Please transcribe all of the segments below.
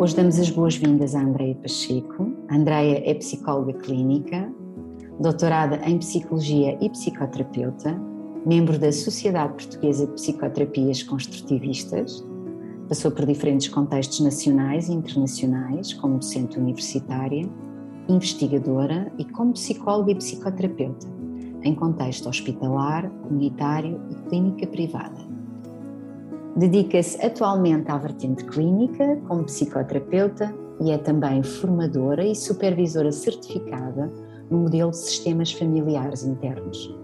Hoje damos as boas-vindas a Andreia Pacheco. A Andreia é psicóloga clínica, doutorada em Psicologia e psicoterapeuta, membro da Sociedade Portuguesa de Psicoterapias Construtivistas, passou por diferentes contextos nacionais e internacionais, como docente universitária, investigadora e como psicóloga e psicoterapeuta, em contexto hospitalar, comunitário e clínica privada. Dedica-se atualmente à vertente clínica como psicoterapeuta e é também formadora e supervisora certificada no modelo de sistemas familiares internos,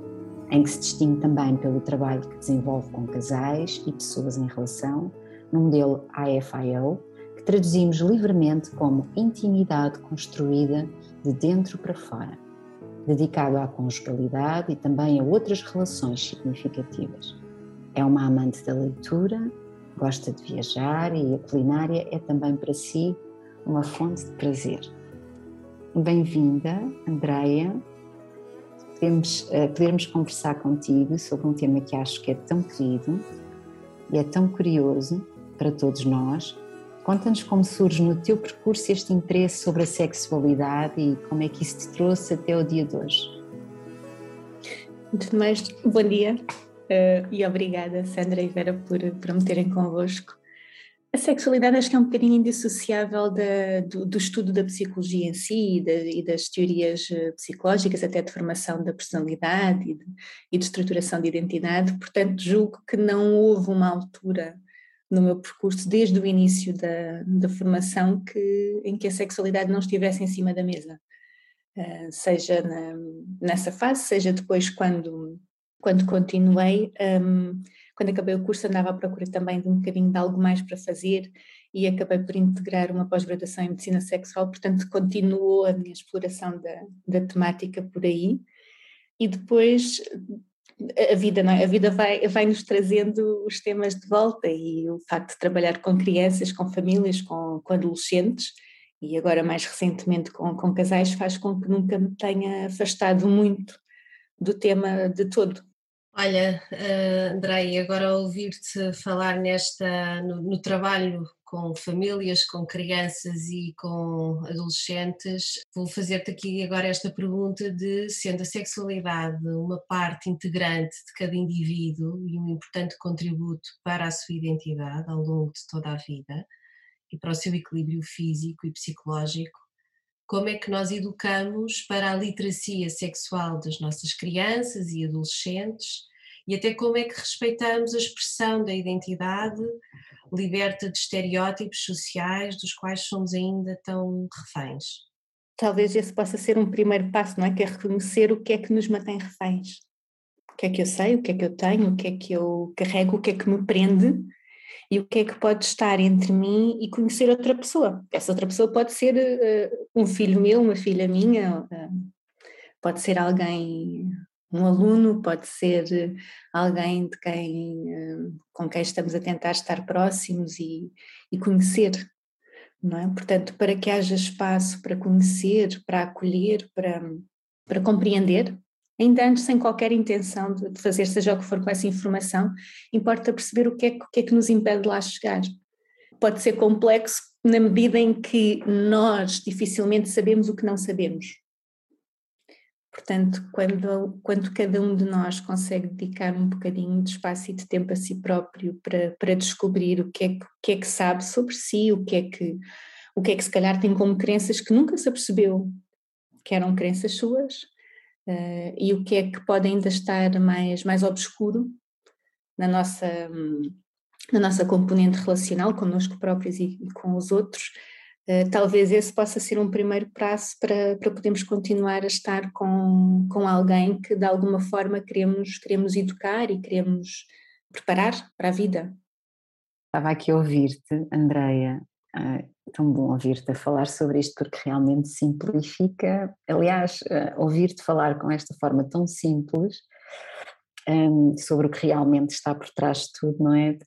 em que se distingue também pelo trabalho que desenvolve com casais e pessoas em relação, no modelo AFIO, que traduzimos livremente como intimidade construída de dentro para fora, dedicado à conjugalidade e também a outras relações significativas. É uma amante da leitura, gosta de viajar e a culinária é também para si uma fonte de prazer. Bem-vinda, Andreia. Podemos, uh, podermos conversar contigo sobre um tema que acho que é tão querido e é tão curioso para todos nós. Conta-nos como surge no teu percurso este interesse sobre a sexualidade e como é que isso te trouxe até o dia de hoje. Antes de mais, bom dia uh, e obrigada, Sandra e Vera, por, por me terem convosco. A sexualidade acho que é um bocadinho indissociável da, do, do, estudo da psicologia em si e, e, das teorias eh, psicológicas, até de formação da personalidade e de, e de, estruturação de identidade, portanto julgo que não houve uma altura no meu percurso, desde o início da, da formação, que, em que a sexualidade não estivesse em cima da mesa. Uh, seja na, nessa fase, seja depois quando, quando continuei. Um, quando acabei o curso andava à procura também de um bocadinho de algo mais para fazer e acabei por integrar uma pós-graduação em medicina sexual, portanto continuou a minha exploração da, da temática por aí. E depois a vida, não é? A vida vai, vai nos trazendo os temas de volta e o facto de trabalhar com crianças, com famílias, com, com adolescentes e agora mais recentemente com, com casais faz com que nunca me tenha afastado muito do tema de todo. Olha, uh, Andrei, agora ouvir-te falar nesta, no, no, trabalho com famílias, com crianças e com adolescentes, vou fazer-te aqui agora esta pergunta de sendo a sexualidade uma parte integrante de cada indivíduo e um importante contributo para a sua identidade ao longo de toda a vida e para o seu equilíbrio físico e psicológico, como é que nós educamos para a literacia sexual das nossas crianças e adolescentes e até como é que respeitamos a expressão da identidade liberta de estereótipos sociais dos quais somos ainda tão reféns. Talvez esse possa ser um primeiro passo, não é? Que é reconhecer o que é que nos mantém reféns. O que é que eu sei, o que é que eu tenho, o que é que eu carrego, o que é que me prende e o que é que pode estar entre mim e conhecer outra pessoa. Essa outra pessoa pode ser uh, um filho meu, uma filha minha, uh, pode ser alguém, um aluno, pode ser alguém de quem, uh, com quem estamos a tentar estar próximos e, e conhecer. Não é? Portanto, para que haja espaço para conhecer, para acolher, para, para compreender, ainda antes sem qualquer intenção de fazer seja o que for com essa informação, importa perceber o que é, o que, é que nos impede de lá chegar. Pode ser complexo na medida em que nós dificilmente sabemos o que não sabemos. Portanto, quando, quando cada um de nós consegue dedicar um bocadinho de espaço e de tempo a si próprio para, para descobrir o que, é, o que é que sabe sobre si, o que é que, o que é que se calhar tem como crenças que nunca se apercebeu que eram crenças suas, uh, e o que é que pode ainda estar mais, mais obscuro na nossa, na nossa componente relacional connosco próprios e, e com os outros, uh, talvez esse possa ser um primeiro passo para, para podermos continuar a estar com, com alguém que de alguma forma queremos, queremos educar e queremos preparar para a vida. Estava aqui a ouvir-te, Andreia, ah, tão bom ouvir-te a falar sobre isto porque realmente simplifica. Aliás, uh, ouvir-te falar com esta forma tão simples um, sobre o que realmente está por trás de tudo, não é?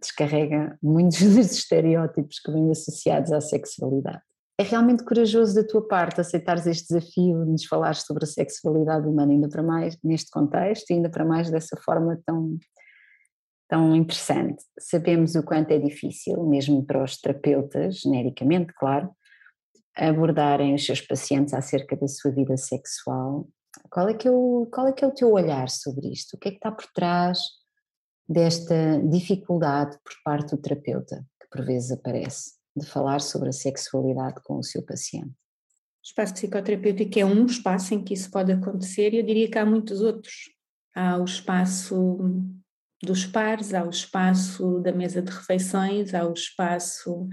Descarrega muitos dos estereótipos que vêm associados à sexualidade. É realmente corajoso da tua parte aceitares este desafio de nos falar sobre a sexualidade humana, ainda para mais neste contexto ainda para mais dessa forma tão, tão interessante. Sabemos o quanto é difícil, mesmo para os terapeutas, genericamente, claro, abordarem os seus pacientes acerca da sua vida sexual. Qual é que é o, qual é, que é o teu olhar sobre isto? O que é que está por trás desta dificuldade por parte do terapeuta, que por vezes aparece, de falar sobre a sexualidade com o seu paciente? O espaço psicoterapêutico é um espaço em que isso pode acontecer e eu diria que há muitos outros. Há o espaço dos pares, há o espaço da mesa de refeições, há o espaço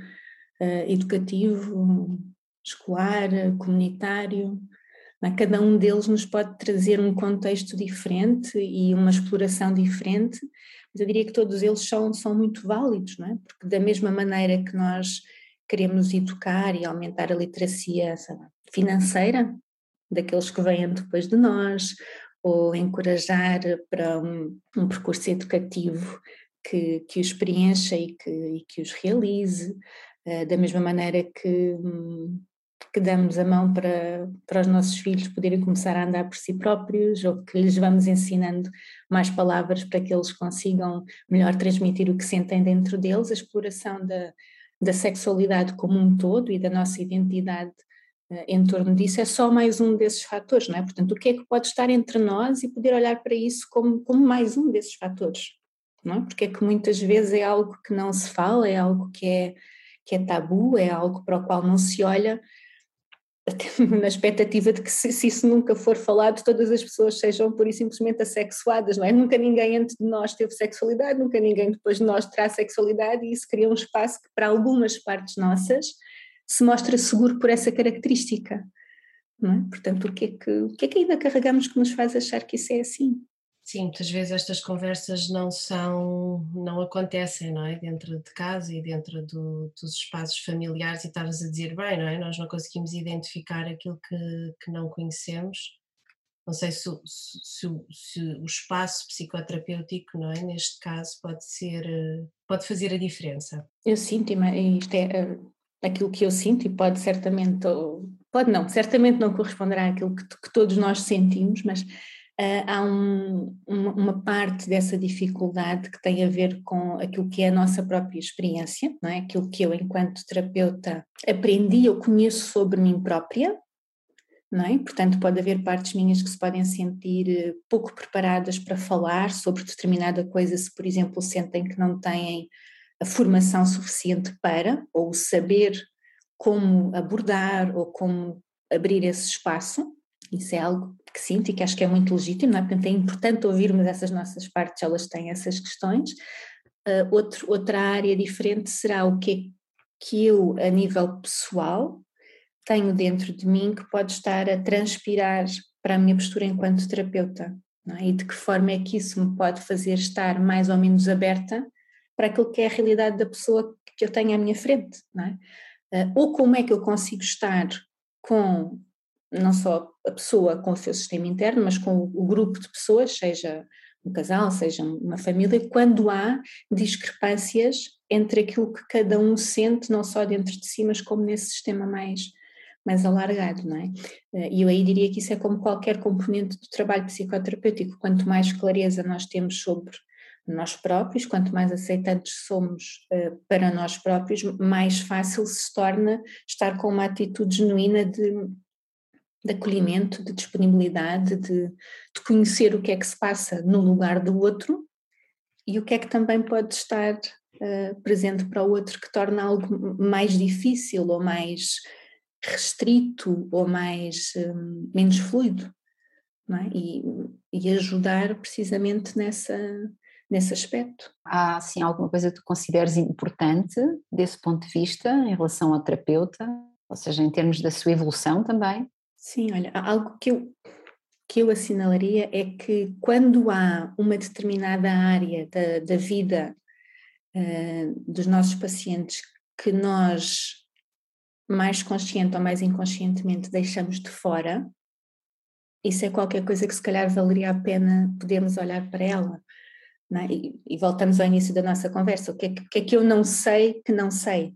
uh, educativo, escolar, comunitário. É? Cada um deles nos pode trazer um contexto diferente e uma exploração diferente, mas eu diria que todos eles são, são muito válidos, não é? porque da mesma maneira que nós queremos educar e aumentar a literacia financeira daqueles que vêm depois de nós, ou encorajar para um, um percurso educativo que, que os preencha e que, e que os realize, uh, da mesma maneira que, um, que damos a mão para, para os nossos filhos poderem começar a andar por si próprios, ou que lhes vamos ensinando mais palavras para que eles consigam melhor transmitir o que sentem dentro deles, a exploração da, da sexualidade como um todo e da nossa identidade em torno disso é só mais um desses fatores, não é? Portanto, o que é que pode estar entre nós e poder olhar para isso como, como mais um desses fatores, não é? Porque é que muitas vezes é algo que não se fala, é algo que é, que é tabu, é algo para o qual não se olha, na expectativa de que se, se, isso nunca for falado, todas as pessoas sejam por e simplesmente assexuadas, não é? Nunca ninguém antes de nós teve sexualidade, nunca ninguém depois de nós terá sexualidade e isso cria um espaço que para algumas partes nossas se mostra seguro por essa característica, não é? Portanto, o que é que, o que, é que ainda carregamos que nos faz achar que isso é assim? Sim, muitas vezes estas conversas não são, não acontecem, não é? Dentro de casa e dentro do, dos espaços familiares, e estavas a dizer bem, não é? Nós não conseguimos identificar aquilo que, que não conhecemos. Não sei se, se, se, o espaço psicoterapêutico, não é? Neste caso, pode ser, pode fazer a diferença. Eu sinto, isto é eh, aquilo que eu sinto, e pode certamente, pode não, certamente não corresponderá àquilo que, que todos nós sentimos, mas uh, há um, uma, uma, parte dessa dificuldade que tem a ver com aquilo que é a nossa própria experiência, não é? aquilo que eu, enquanto terapeuta, aprendi, eu conheço sobre mim própria, não é? Portanto, pode haver partes minhas que se podem sentir eh, pouco preparadas para falar sobre determinada coisa, se, por exemplo, sentem que não têm a formação suficiente para, ou saber como abordar ou como abrir esse espaço. Isso é algo que sinto e que acho que é muito legítimo, não é? Portanto, é importante ouvirmos essas nossas partes, elas têm essas questões. Uh, outro, outra área diferente será o que é que eu, a nível pessoal, tenho dentro de mim que pode estar a transpirar para a minha postura enquanto terapeuta, é? e de que forma é que isso me pode fazer estar mais ou menos aberta para aquilo que é a realidade da pessoa que eu tenho à minha frente, é? uh, ou como é que eu consigo estar com não só a pessoa com o seu sistema interno, mas com o grupo de pessoas, seja um casal, seja uma família, quando há discrepâncias entre aquilo que cada um sente, não só dentro de si, mas como nesse sistema mais, mais alargado, não é? Eh, e eu aí diria que isso é como qualquer componente do trabalho psicoterapêutico, quanto mais clareza nós temos sobre nós próprios, quanto mais aceitantes somos uh, para nós próprios, mais fácil se torna estar com uma atitude genuína de de acolhimento, de disponibilidade, de, de, conhecer o que é que se passa no lugar do outro e o que é que também pode estar uh, presente para o outro que torna algo mais difícil ou mais restrito ou mais um, menos fluido é? e, e, ajudar precisamente nessa nesse aspecto. Há assim alguma coisa que tu consideres importante desse ponto de vista em relação ao terapeuta, ou seja, em termos da sua evolução também? Sim, olha, algo que eu, que eu assinalaria é que quando há uma determinada área da, da vida uh, dos nossos pacientes que nós, mais consciente ou mais inconscientemente, deixamos de fora, isso é qualquer coisa que se calhar valeria a pena podermos olhar para ela. É? E, e, voltamos ao início da nossa conversa: o que, é que, que é que eu não sei que não sei?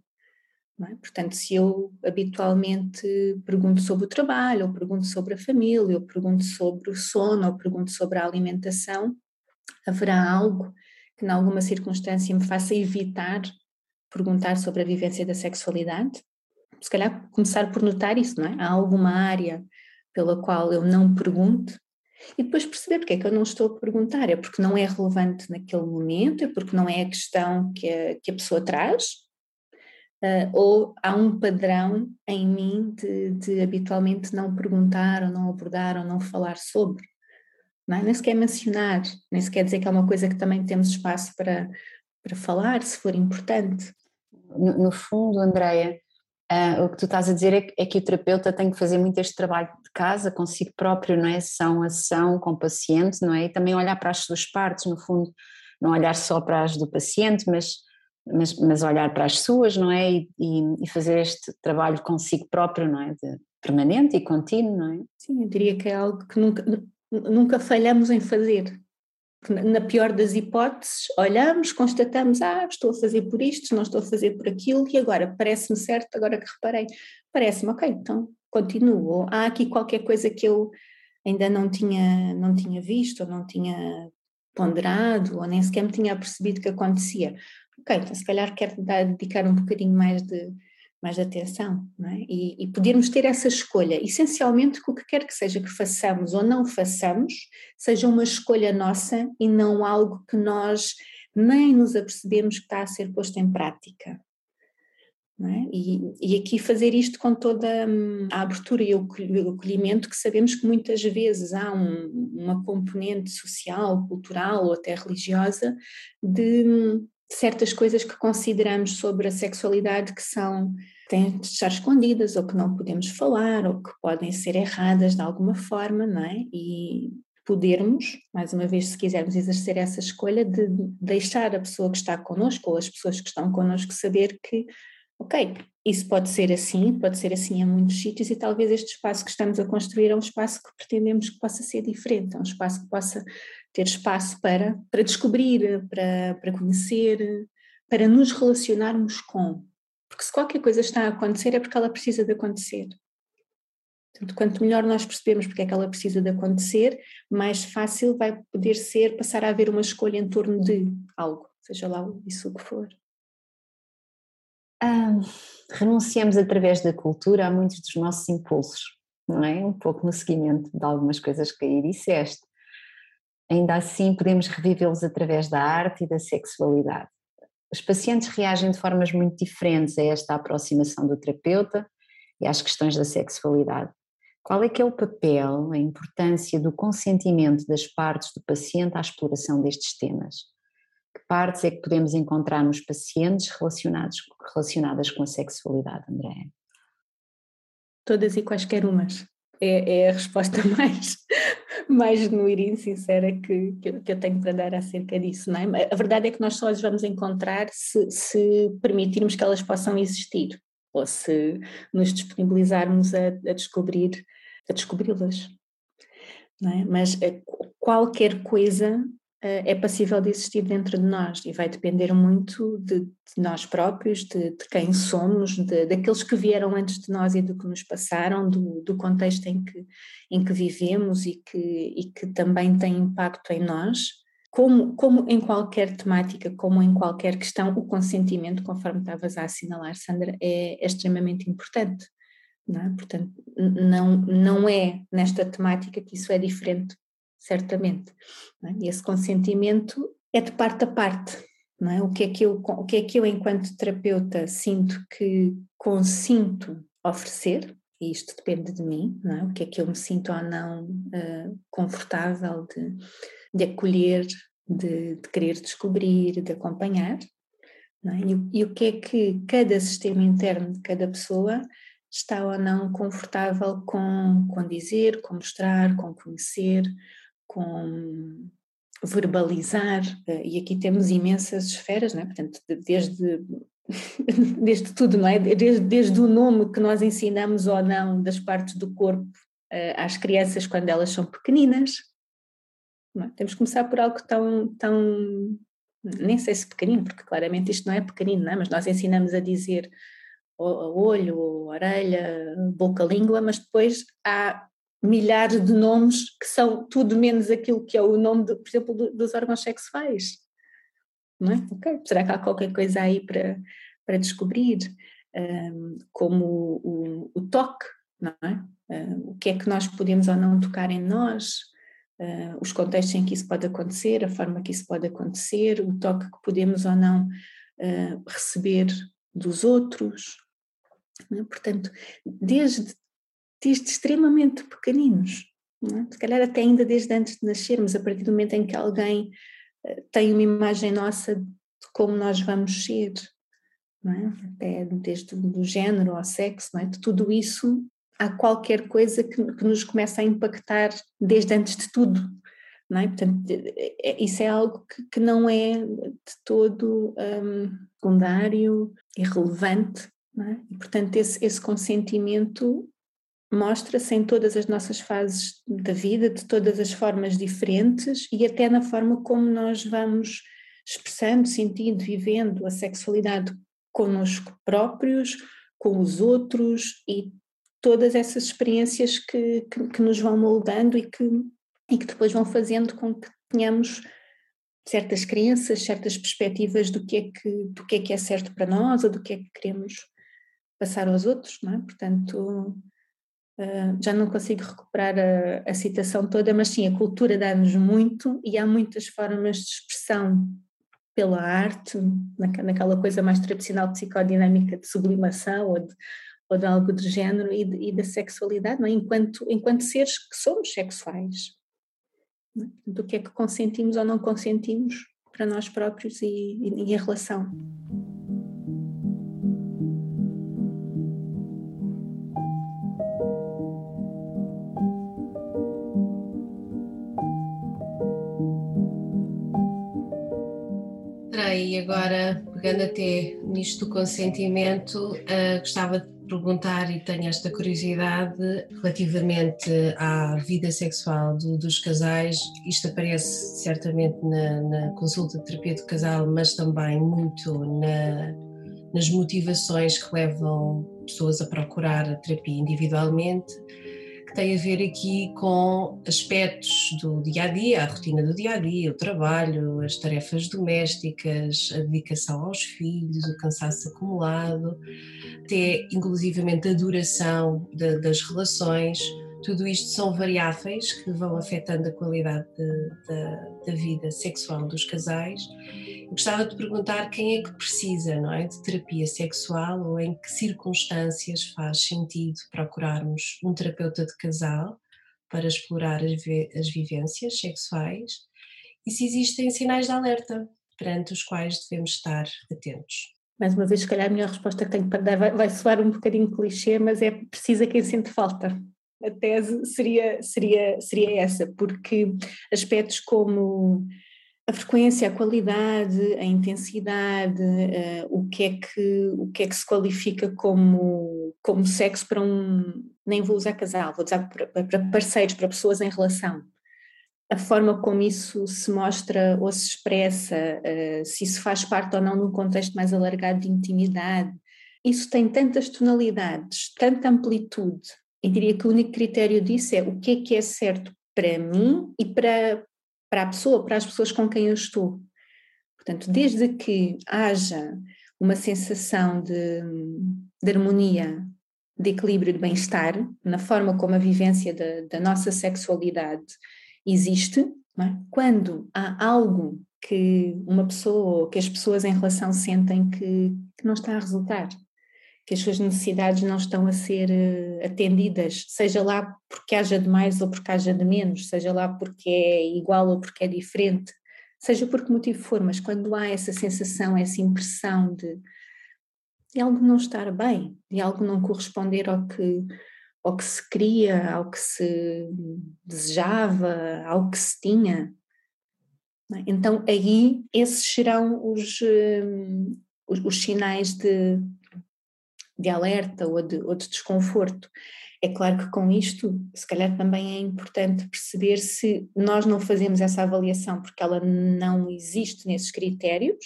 É? Portanto, se eu habitualmente pergunto sobre o trabalho, ou pergunto sobre a família, ou pergunto sobre o sono, ou pergunto sobre a alimentação, haverá algo que, em alguma circunstância, me faça evitar perguntar sobre a vivência da sexualidade. Se calhar começar por notar isso, não é? Há alguma área pela qual eu não pergunto e depois perceber porque é que eu não estou a perguntar. É porque não é relevante naquele momento, é porque não é a questão que a, que a pessoa traz, Uh, ou há um padrão em mim de, de, habitualmente não perguntar ou não abordar ou não falar sobre. Não é? Nem sequer mencionar, nem sequer dizer que é uma coisa que também temos espaço para, para falar, se for importante. No, no fundo, Andreia, uh, o que tu estás a dizer é que, é que, o terapeuta tem que fazer muito este trabalho de casa consigo próprio, não é? Sessão a sessão com o paciente, não é? E também olhar para as suas partes, no fundo, não olhar só para as do paciente, mas mas, mas olhar para as suas, não é? E, e, fazer este trabalho consigo próprio, não é? De, permanente e contínuo, não é? Sim, eu diria que é algo que nunca, nunca falhamos em fazer. Na pior das hipóteses, olhamos, constatamos, ah, estou a fazer por isto, não estou a fazer por aquilo, e agora parece-me certo, agora que reparei, parece-me, ok, então continuo. Há aqui qualquer coisa que eu ainda não tinha, não tinha visto, ou não tinha ponderado, ou nem sequer me tinha percebido que acontecia ok, então se calhar quero dedicar um bocadinho mais de, mais atenção, é? e, e, podermos ter essa escolha, essencialmente que o que quer que seja que façamos ou não façamos, seja uma escolha nossa e não algo que nós nem nos apercebemos que está a ser posto em prática. É? E, e, aqui fazer isto com toda hum, a abertura e o acolhimento que sabemos que muitas vezes há um, uma componente social, cultural ou até religiosa de hum, certas coisas que consideramos sobre a sexualidade que são têm de estar escondidas ou que não podemos falar ou que podem ser erradas de alguma forma, não é? E podermos, mais uma vez, se quisermos exercer essa escolha de deixar a pessoa que está connosco ou as pessoas que estão connosco saber que, ok, isso pode ser assim, pode ser assim em muitos sítios e talvez este espaço que estamos a construir é um espaço que pretendemos que possa ser diferente, é um espaço que possa ter espaço para, para descobrir, para, para conhecer, para nos relacionarmos com. Porque se qualquer coisa está a acontecer é porque ela precisa de acontecer. Portanto, quanto melhor nós percebemos porque é que ela precisa de acontecer, mais fácil vai poder ser passar a haver uma escolha em torno de algo, seja lá isso o que for. Ah, renunciamos através da cultura a muitos dos nossos impulsos, não é? Um pouco no seguimento de algumas coisas que aí disseste ainda assim podemos revivê-los através da arte e da sexualidade. Os pacientes reagem de formas muito diferentes a esta aproximação do terapeuta e às questões da sexualidade. Qual é que é o papel, a importância do consentimento das partes do paciente à exploração destes temas? Que partes é que podemos encontrar nos pacientes relacionados, relacionadas com a sexualidade, Andréa? Todas e quaisquer umas. É, é a resposta mais, mais genuína e sincera que, que, eu tenho para dar acerca disso. Não é? A verdade é que nós só as vamos encontrar se, se permitirmos que elas possam existir ou se nos disponibilizarmos a, a descobrir a descobri-las. É? Mas eh, qualquer coisa é passível de existir dentro de nós e vai depender muito de, de nós próprios, de, de quem somos, de, daqueles que vieram antes de nós e do que nos passaram, do, do contexto em que, em que vivemos e que, e que também tem impacto em nós. Como, como em qualquer temática, como em qualquer questão, o consentimento, conforme estavas a assinalar, Sandra, é, é extremamente importante. Não é? Portanto, não, não é nesta temática que isso é diferente certamente. É? E esse consentimento é de parte a parte. É? o, que é que eu, o que é que eu, enquanto terapeuta, sinto que consinto oferecer, e isto depende de mim, é? o que é que eu me sinto ou não uh, confortável de, de acolher, de, de, querer descobrir, de acompanhar, é? e, e o que é que cada sistema interno de cada pessoa está ou não confortável com, com dizer, com mostrar, com conhecer, com verbalizar, eh, e aqui temos imensas esferas, não é? portanto, desde, desde tudo, não é? Desde, desde o nome que nós ensinamos ou não das partes do corpo eh, às crianças quando elas são pequeninas. É? Temos que começar por algo tão, tão, nem sei se pequenino, porque claramente isto não é pequenino, não é? mas nós ensinamos a dizer olho, orelha, boca, língua, mas depois há milhares de nomes que são tudo menos aquilo que é o nome, de, por exemplo, do, dos órgãos sexuais. não é? Ok, será que há qualquer coisa aí para, para descobrir? Um, como o, o, o, toque, não é? Um, o que é que nós podemos ou não tocar em nós, uh, os contextos em que isso pode acontecer, a forma que isso pode acontecer, o toque que podemos ou não uh, receber dos outros. É? Portanto, desde, desde extremamente pequeninos, é? se calhar até ainda desde antes de nascermos, a partir do momento em que alguém uh, tem uma imagem nossa de como nós vamos ser, é? até desde o género ao sexo, é? de tudo isso há qualquer coisa que, que, nos começa a impactar desde antes de tudo. É? Portanto, é, isso é algo que, que não é de todo um, secundário, irrelevante. É? E, portanto, esse, esse consentimento mostra-se em todas as nossas fases da vida, de todas as formas diferentes e até na forma como nós vamos expressando, sentindo, vivendo a sexualidade connosco próprios, com os outros e todas essas experiências que, que, que, nos vão moldando e que, e que depois vão fazendo com que tenhamos certas crenças, certas perspectivas do que é que, do que, é, que é certo para nós ou do que é que queremos passar aos outros, não é? Portanto, uh, já não consigo recuperar a, a citação toda, mas sim, a cultura dá-nos muito e há muitas formas de expressão pela arte, naquela coisa mais tradicional psicodinâmica de sublimação ou de, ou de algo género e, de, e da sexualidade, é? enquanto, enquanto seres que somos sexuais. É? Do que é que consentimos ou não consentimos para nós próprios e, e, e em relação. E agora, pegando até nisto do consentimento, uh, gostava de perguntar e tenho esta curiosidade relativamente à vida sexual do, dos casais. Isto aparece certamente na, na, consulta de terapia do casal, mas também muito na, nas motivações que levam pessoas a procurar a terapia individualmente tem a ver aqui com aspectos do dia a dia, a rotina do dia a dia, o trabalho, as tarefas domésticas, a dedicação aos filhos, o cansaço acumulado, até inclusivamente a duração de, das relações. Tudo isto são variáveis que vão afetando a qualidade de, de, da vida sexual dos casais gostava de perguntar quem é que precisa não é, de terapia sexual ou em que circunstâncias faz sentido procurarmos um terapeuta de casal para explorar as, as vivências sexuais e se existem sinais de alerta perante os quais devemos estar atentos. Mais uma vez, se calhar a melhor resposta que tenho para dar vai, vai soar um bocadinho clichê, mas é precisa quem sente falta. A tese seria, seria, seria essa, porque aspectos como a frequência, a qualidade, a intensidade, uh, o, que é que, o que é que se qualifica como, como sexo para um, nem vou usar casal, vou usar para, para parceiros, para pessoas em relação. A forma como isso se mostra ou se expressa, uh, se isso faz parte ou não num contexto mais alargado de intimidade, isso tem tantas tonalidades, tanta amplitude. Eu diria que o único critério disso é o que é que é certo para mim e para, para a pessoa, para as pessoas com quem eu estou. Portanto, desde que haja uma sensação de, de harmonia, de equilíbrio, de bem-estar, na forma como a vivência da, da nossa sexualidade existe, é? quando há algo que uma pessoa ou que as pessoas em relação sentem que, que não está a resultar, que as suas necessidades não estão a ser uh, atendidas, seja lá porque haja de mais ou porque haja de menos, seja lá porque é igual ou porque é diferente, seja por que motivo for, mas quando há essa sensação, essa impressão de, de algo não estar bem, de algo não corresponder ao que, ao que se queria, ao que se desejava, ao que se tinha. É? Então aí esses serão os, um, os, os sinais de de alerta ou de, ou de desconforto. É claro que com isto, se calhar também é importante perceber se nós não fazemos essa avaliação porque ela não existe nesses critérios,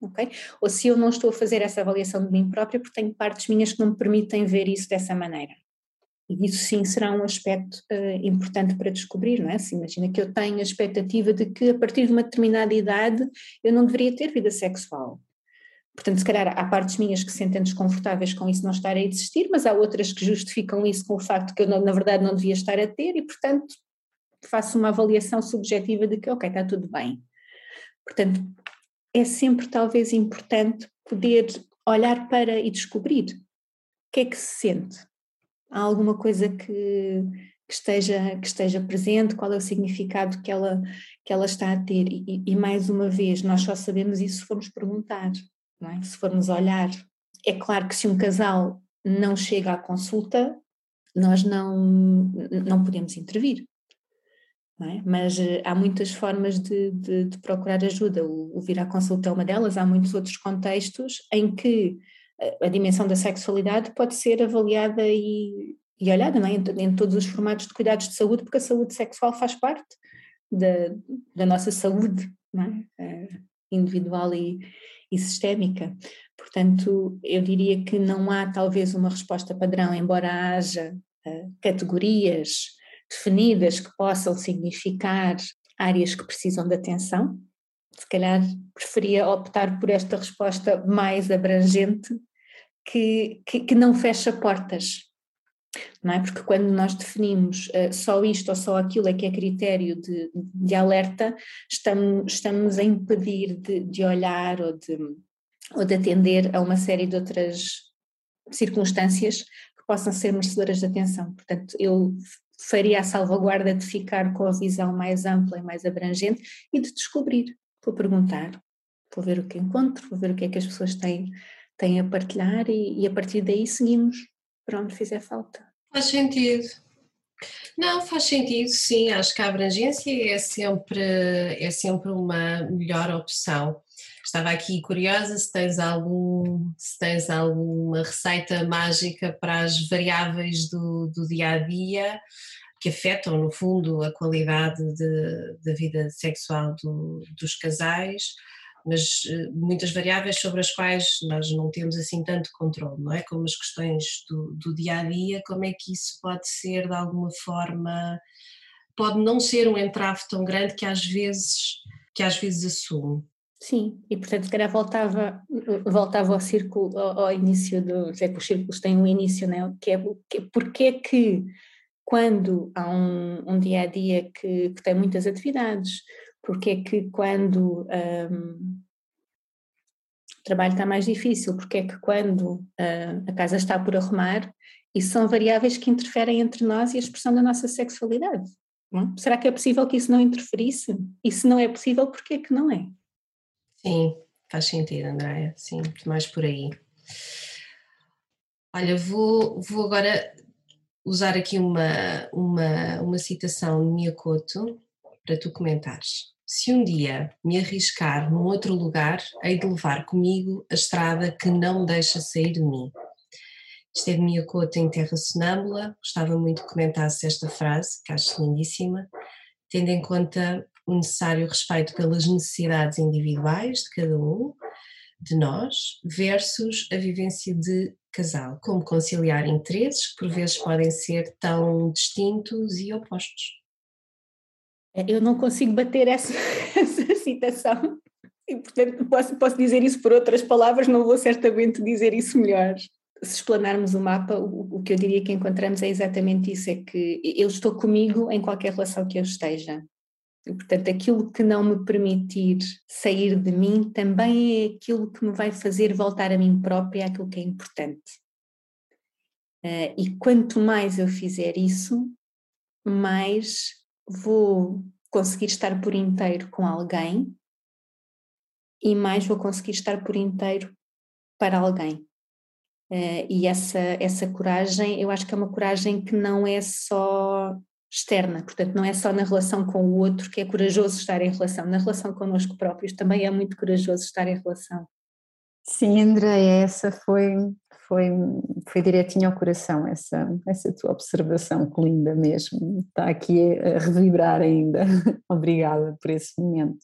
ok? Ou se eu não estou a fazer essa avaliação de mim própria porque tenho partes minhas que não me permitem ver isso dessa maneira. E isso sim será um aspecto uh, importante para descobrir, não é? Se imagina que eu tenho a expectativa de que a partir de uma determinada idade eu não deveria ter vida sexual. Portanto, se calhar há partes minhas que se sentem desconfortáveis com isso não estar a existir, mas há outras que justificam isso com o facto que eu, na verdade, não devia estar a ter e, portanto, faço uma avaliação subjetiva de que, ok, está tudo bem. Portanto, é sempre talvez importante poder olhar para e descobrir o que é que se sente. Há alguma coisa que, que, esteja, que esteja presente, qual é o significado que ela, que ela está a ter. E, e mais uma vez, nós só sabemos isso se formos perguntar, é? se formos olhar. É claro que se um casal não chega à consulta, nós não, não podemos intervir. É? Mas uh, há muitas formas de, de, de, procurar ajuda. O, o vir à consulta é uma delas, há muitos outros contextos em que a, eh, a dimensão da sexualidade pode ser avaliada e, e olhada é? em, em, todos os formatos de cuidados de saúde, porque a saúde sexual faz parte da, da nossa saúde é? uh, individual e, e sistémica. Portanto, eu diria que não há talvez uma resposta padrão, embora haja uh, categorias definidas que possam significar áreas que precisam de atenção. Se calhar preferia optar por esta resposta mais abrangente que, que, que não fecha portas, não é? Porque quando nós definimos uh, só isto ou só aquilo é que é critério de, de alerta, estamos, estamos a impedir de, de olhar ou de, ou de atender a uma série de outras circunstâncias que possam ser merecedoras de atenção. Portanto, eu faria a salvaguarda de ficar com a visão mais ampla e mais abrangente e de descobrir, vou perguntar, vou ver o que encontro, vou ver o que é que as pessoas têm, têm a partilhar e, e a partir daí seguimos para onde fizer falta. Faz sentido. Não, faz sentido, sim, acho que a abrangência é sempre, é sempre uma melhor opção. Estava aqui curiosa se tens, algum, se tens alguma receita mágica para as variáveis do, do dia a dia que afetam, no fundo, a qualidade da vida sexual do, dos casais, mas eh, muitas variáveis sobre as quais nós não temos assim tanto controle, não é? Como as questões do, do dia a dia, como é que isso pode ser de alguma forma, pode não ser um entrave tão grande que às vezes, que às vezes assume. Sim, e portanto se calhar voltava, voltava ao círculo, ao, ao início do, que os círculos têm um início, não é? Que é que, porque é que quando há um, um dia a dia que, que, tem muitas atividades, porque é que quando um, o trabalho está mais difícil, porque é que quando uh, a casa está por arrumar, isso são variáveis que interferem entre nós e a expressão da nossa sexualidade. Não? Será que é possível que isso não interferisse? E se não é possível, porquê é que não é? Sim, faz sentido, Andréia, sim, mais por aí. Olha, vou, vou agora usar aqui uma, uma, uma citação de Miyakoto para tu comentares. Se um dia me arriscar num outro lugar, hei de levar comigo a estrada que não me deixa sair de mim. É de Miyakoto em Terra Sonâmbula, gostava muito que comentasse esta frase, que acho lindíssima, tendo em conta o necessário respeito pelas necessidades individuais de cada um de nós versus a vivência de casal, como conciliar interesses que por vezes podem ser tão distintos e opostos. É, eu não consigo bater essa, essa citação e portanto posso, posso dizer isso por outras palavras, não vou certamente dizer isso melhor. Se explanarmos o mapa, o, o que eu diria que encontramos é exatamente isso, é que eu estou comigo em qualquer relação que eu esteja. E, portanto, aquilo que não me permitir sair de mim também é aquilo que me vai fazer voltar a mim própria, aquilo que é importante. Uh, e quanto mais eu fizer isso, mais vou conseguir estar por inteiro com alguém e mais vou conseguir estar por inteiro para alguém. Uh, e essa, essa coragem, eu acho que é uma coragem que não é só externa, portanto não é só na relação com o outro que é corajoso estar em relação, na relação connosco próprios também é muito corajoso estar em relação. Sim, Andréia, essa foi, foi, foi direitinho ao coração, essa, essa tua observação, que linda mesmo, está aqui a revibrar ainda, obrigada por esse momento.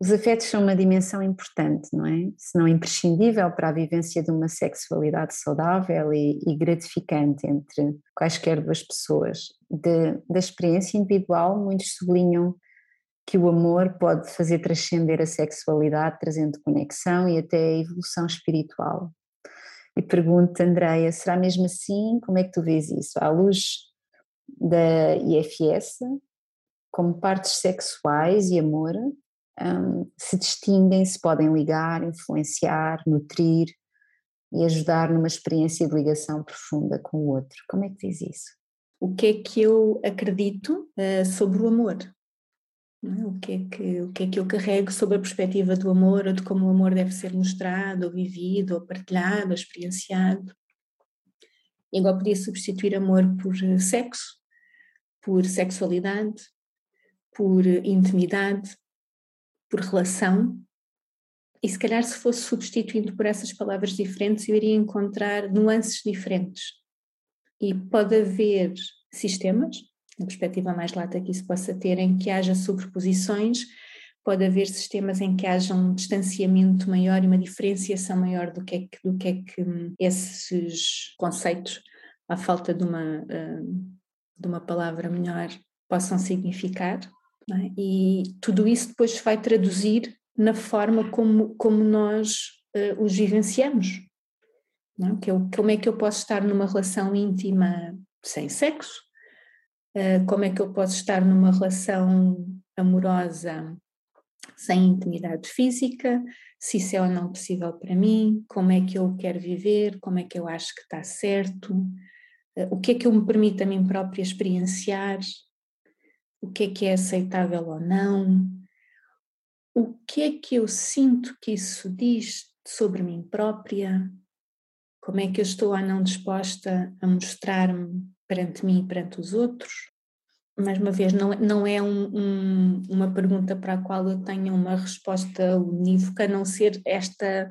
os afetos são uma dimensão importante, não é? Se não imprescindível para a vivência de uma sexualidade saudável e, e gratificante entre quaisquer duas pessoas. De, da experiência individual, muitos sublinham que o amor pode fazer transcender a sexualidade, trazendo conexão e até evolução espiritual. E pergunto, Andreia, será mesmo assim? Como é que tu vês isso? À luz da IFS, como partes sexuais e amor um, se distinguem, se podem ligar, influenciar, nutrir e ajudar numa experiência de ligação profunda com o outro. Como é que diz isso? O que é que eu acredito uh, sobre o amor? É? O, que é que, o que é que eu carrego sobre a perspectiva do amor, ou de como o amor deve ser mostrado, ou vivido, ou partilhado, ou experienciado? E podia substituir amor por eh, sexo, por sexualidade, por intimidade, por relação, e se calhar se fosse substituindo por essas palavras diferentes, eu iria encontrar nuances diferentes. E pode haver sistemas, na perspectiva mais lata que isso possa ter, em que haja sobreposições, pode haver sistemas em que haja um distanciamento maior e uma diferenciação maior do que é que, do que, é que hum, esses conceitos, à falta de uma, hum, de uma palavra melhor, possam significar. É? E tudo isso depois vai traduzir na forma como, como nós uh, os vivenciamos. Não? É? Que eu, como é que eu posso estar numa relação íntima sem sexo? Uh, como é que eu posso estar numa relação amorosa sem intimidade física? Se isso é ou não possível para mim? Como é que eu quero viver? Como é que eu acho que está certo? Uh, o que é que eu me permito a mim própria experienciar? o que é que é aceitável ou não, o que é que eu sinto que isso diz sobre mim própria, como é que eu estou ou não disposta a mostrar-me perante mim e perante os outros. Mais uma vez, não, não é um, um, uma pergunta para a qual eu tenha uma resposta unívoca, a não ser esta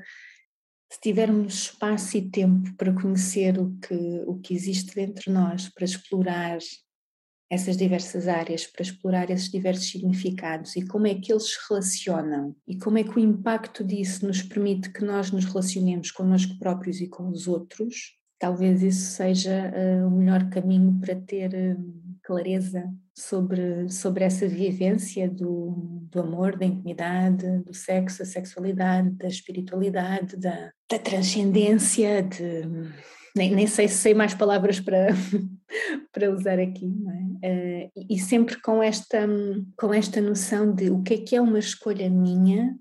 se tivermos espaço e tempo para conhecer o que, o que existe dentro de nós, para explorar essas diversas áreas para explorar esses diversos significados e como é que eles se relacionam e como é que o impacto disso nos permite que nós nos relacionemos connosco próprios e com os outros, talvez isso seja uh, o melhor caminho para ter uh, clareza sobre, sobre essa vivência do, do amor, da intimidade, do sexo, da sexualidade, da espiritualidade, da, da transcendência, de nem, nem sei se sei mais palavras para, para usar aqui, é? uh, e sempre com esta, com esta noção de o que é que é uma escolha minha,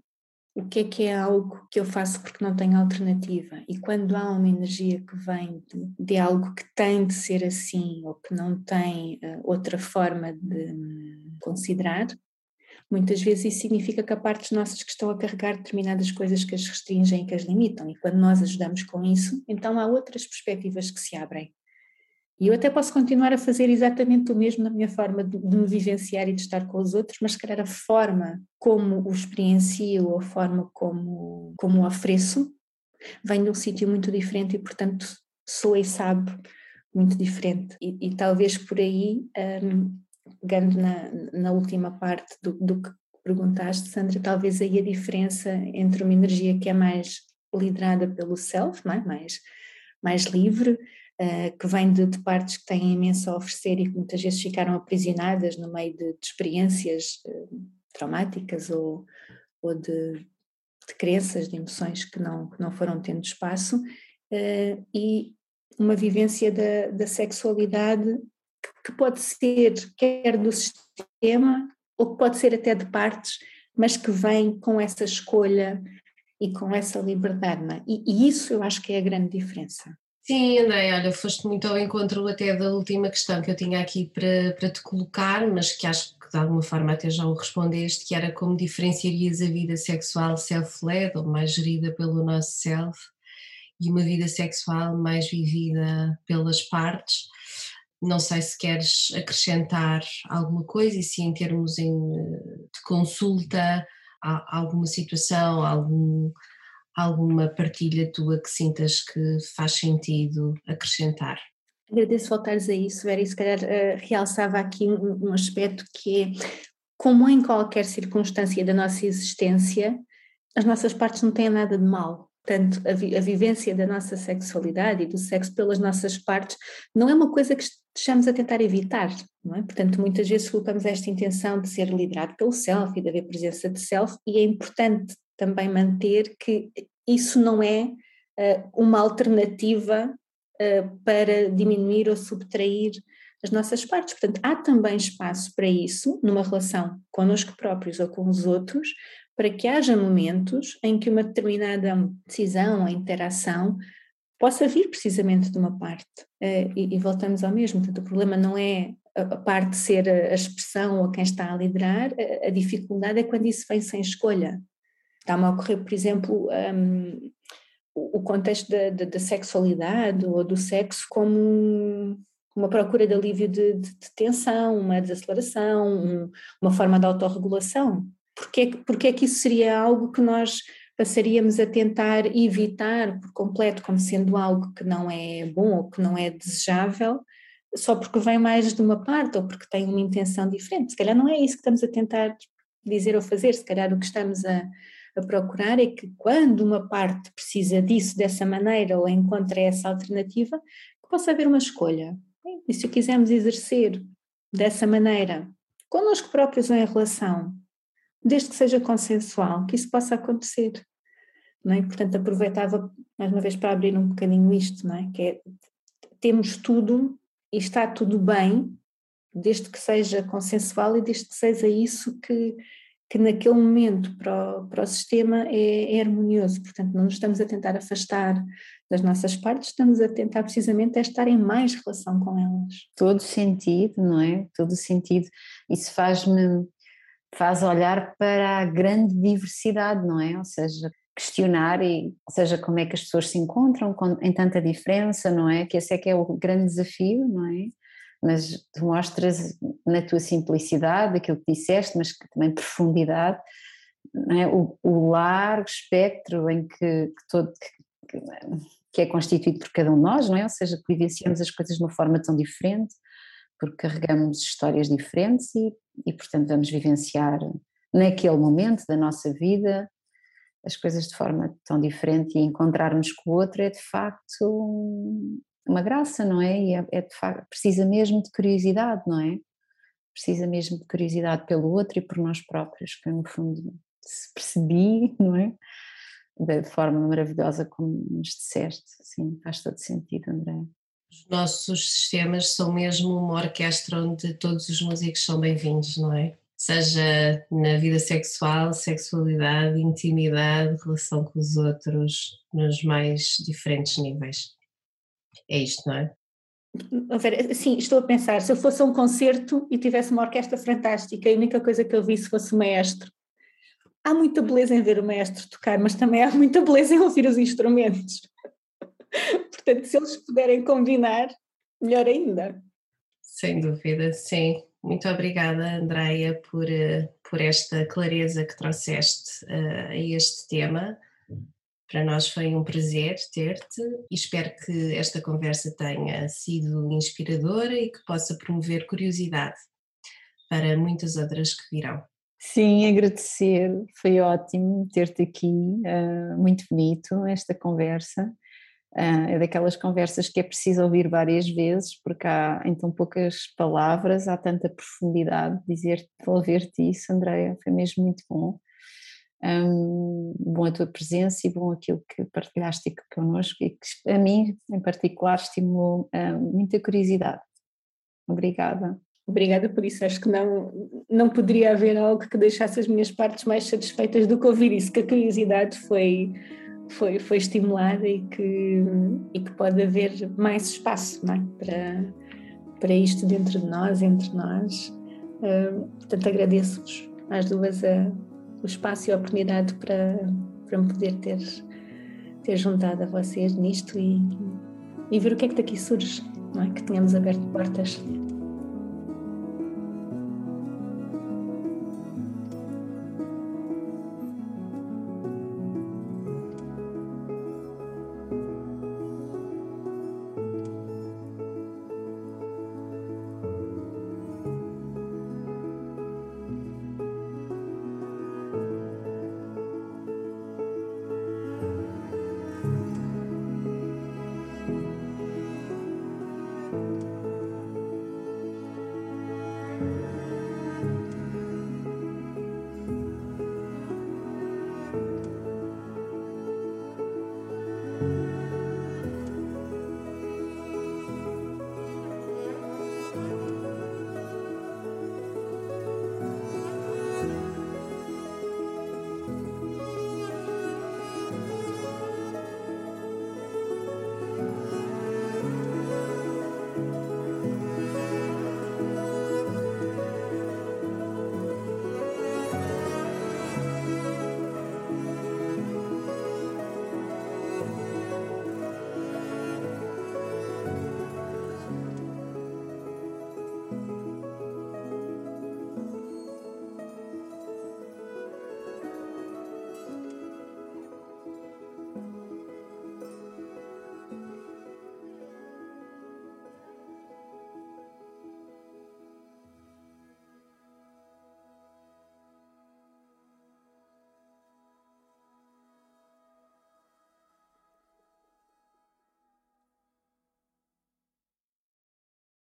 o que é que é algo que eu faço porque não tenho alternativa. E quando há uma energia que vem de, de algo que tem de ser assim ou que não tem uh, outra forma de um, considerar, Muitas vezes isso significa que há partes nossas que estão a carregar determinadas coisas que as restringem e que as limitam, e quando nós ajudamos com isso, então há outras perspectivas que se abrem. E eu até posso continuar a fazer exatamente o mesmo na minha forma de, me vivenciar e de estar com os outros, mas se calhar a forma como o experiencio ou a forma como, como o ofereço vem de um sítio muito diferente e, portanto, sou e sabe muito diferente. E, e talvez por aí um, pegando na, na última parte do, do que perguntaste, Sandra, talvez aí a diferença entre uma energia que é mais liderada pelo self, é? mais, mais livre, uh, que vem de, de, partes que têm imenso a oferecer e que muitas vezes ficaram aprisionadas no meio de, de experiências uh, traumáticas ou, ou de, de crenças, de emoções que não, que não foram tendo espaço, uh, e uma vivência da, da sexualidade que pode ser quer do sistema ou que pode ser até de partes, mas que vem com essa escolha e com essa liberdade. É? E, e, isso eu acho que é a grande diferença. Sim, André, olha, foste muito ao encontro até da última questão que eu tinha aqui para, para te colocar, mas que acho que de alguma forma até já o respondeste, que era como diferenciarias a vida sexual self-led ou mais gerida pelo nosso self e uma vida sexual mais vivida pelas partes. Não sei se queres acrescentar alguma coisa e se em termos em, de consulta alguma situação, algum, alguma partilha tua que sintas que faz sentido acrescentar. Agradeço voltares a isso, Vera, e se calhar uh, realçava aqui um, um, aspecto que é como em qualquer circunstância da nossa existência, as nossas partes não têm nada de mal. Portanto, a, vi a, vivência da nossa sexualidade e do sexo pelas nossas partes não é uma coisa que estejamos a tentar evitar, não é? Portanto, muitas vezes colocamos esta intenção de ser liderado pelo self e de haver presença de self, e é importante também manter que isso não é uh, uma alternativa uh, para diminuir ou subtrair as nossas partes. Portanto, há também espaço para isso numa relação connosco próprios ou com os outros, para que haja momentos em que uma determinada decisão ou interação possa vir precisamente de uma parte. Uh, e, voltamos ao mesmo, portanto, o problema não é a, parte ser a, expressão ou quem está a liderar, a, dificuldade é quando isso vem sem escolha. Está-me a ocorrer, por exemplo, um, o, contexto da, da, da, sexualidade ou do sexo como uma procura de alívio de, de, de tensão, uma desaceleração, um, uma forma de autorregulação. Porque, porque é que isso seria algo que nós passaríamos a tentar evitar por completo como sendo algo que não é bom ou que não é desejável, só porque vem mais de uma parte ou porque tem uma intenção diferente. Se calhar não é isso que estamos a tentar dizer ou fazer, se calhar o que estamos a, a procurar é que quando uma parte precisa disso dessa maneira ou encontra essa alternativa, que possa haver uma escolha. E se o quisermos exercer dessa maneira, connosco próprios ou em relação, desde que seja consensual, que isso possa acontecer. Não é? Portanto, aproveitava mais uma vez para abrir um bocadinho isto, não é? que é, temos tudo e está tudo bem, desde que seja consensual e desde que seja isso que, que naquele momento para o, para o sistema é, é, harmonioso. Portanto, não nos estamos a tentar afastar das nossas partes, estamos a tentar precisamente é estar em mais relação com elas. Todo sentido, não é? Todo sentido. Isso faz-me faz olhar para a grande diversidade, não é? Ou seja, questionar e, ou seja, como é que as pessoas se encontram com, em tanta diferença, não é? Que esse é que é o grande desafio, não é? Mas tu mostras na tua simplicidade aquilo que disseste, mas que também profundidade, é? o, o, largo espectro em que, que todo que, que, é constituído por cada um de nós, não é? Ou seja, que vivenciamos as coisas de uma forma tão diferente, porque carregamos histórias diferentes e, e, portanto, vamos vivenciar naquele momento da nossa vida as coisas de forma tão diferente e encontrarmos com o outro é de facto uma graça, não é? E é, é de facto, precisa mesmo de curiosidade, não é? Precisa mesmo de curiosidade pelo outro e por nós próprios, que no fundo se percebi, não é? De forma maravilhosa como nos disseste, sim, faz todo sentido, André. Os nossos sistemas são mesmo uma orquestra onde todos os músicos são bem-vindos, não é? Seja na vida sexual, sexualidade, intimidade, relação com os outros, nos mais diferentes níveis. É isto, não é? Sim, estou a pensar, se eu fosse a um concerto e tivesse uma orquestra fantástica, a única coisa que eu visse fosse o maestro. Há muita beleza em ver o maestro tocar, mas também há muita beleza em ouvir os instrumentos. Portanto, se eles puderem combinar, melhor ainda. Sem dúvida, sim. Muito obrigada, Andreia, por, eh, por esta clareza que trouxeste uh, a este tema. Para nós foi um prazer ter-te e espero que esta conversa tenha sido inspiradora e que possa promover curiosidade para muitas outras que virão. Sim, agradecer, foi ótimo ter-te aqui, uh, muito bonito esta conversa Uh, é daquelas conversas que é preciso ouvir várias vezes, porque há em tão poucas palavras, há tanta profundidade. Dizer-te, devolver-te isso, Andréia, foi mesmo muito bom. Um, bom a tua presença e bom aquilo que partilhaste connosco e que a mim, em particular, estimulou uh, muita curiosidade. Obrigada. Obrigada por isso. Acho que não, não poderia haver algo que deixasse as minhas partes mais satisfeitas do que ouvir isso, que a curiosidade foi foi, foi estimulada e que, e que pode haver mais espaço é? para, para isto dentro de nós, entre nós. Uh, portanto, agradeço-vos às duas a, o espaço e a oportunidade para, para me poder ter, ter juntado a vocês nisto e, e ver o que é que daqui surge, não é? que tenhamos aberto portas.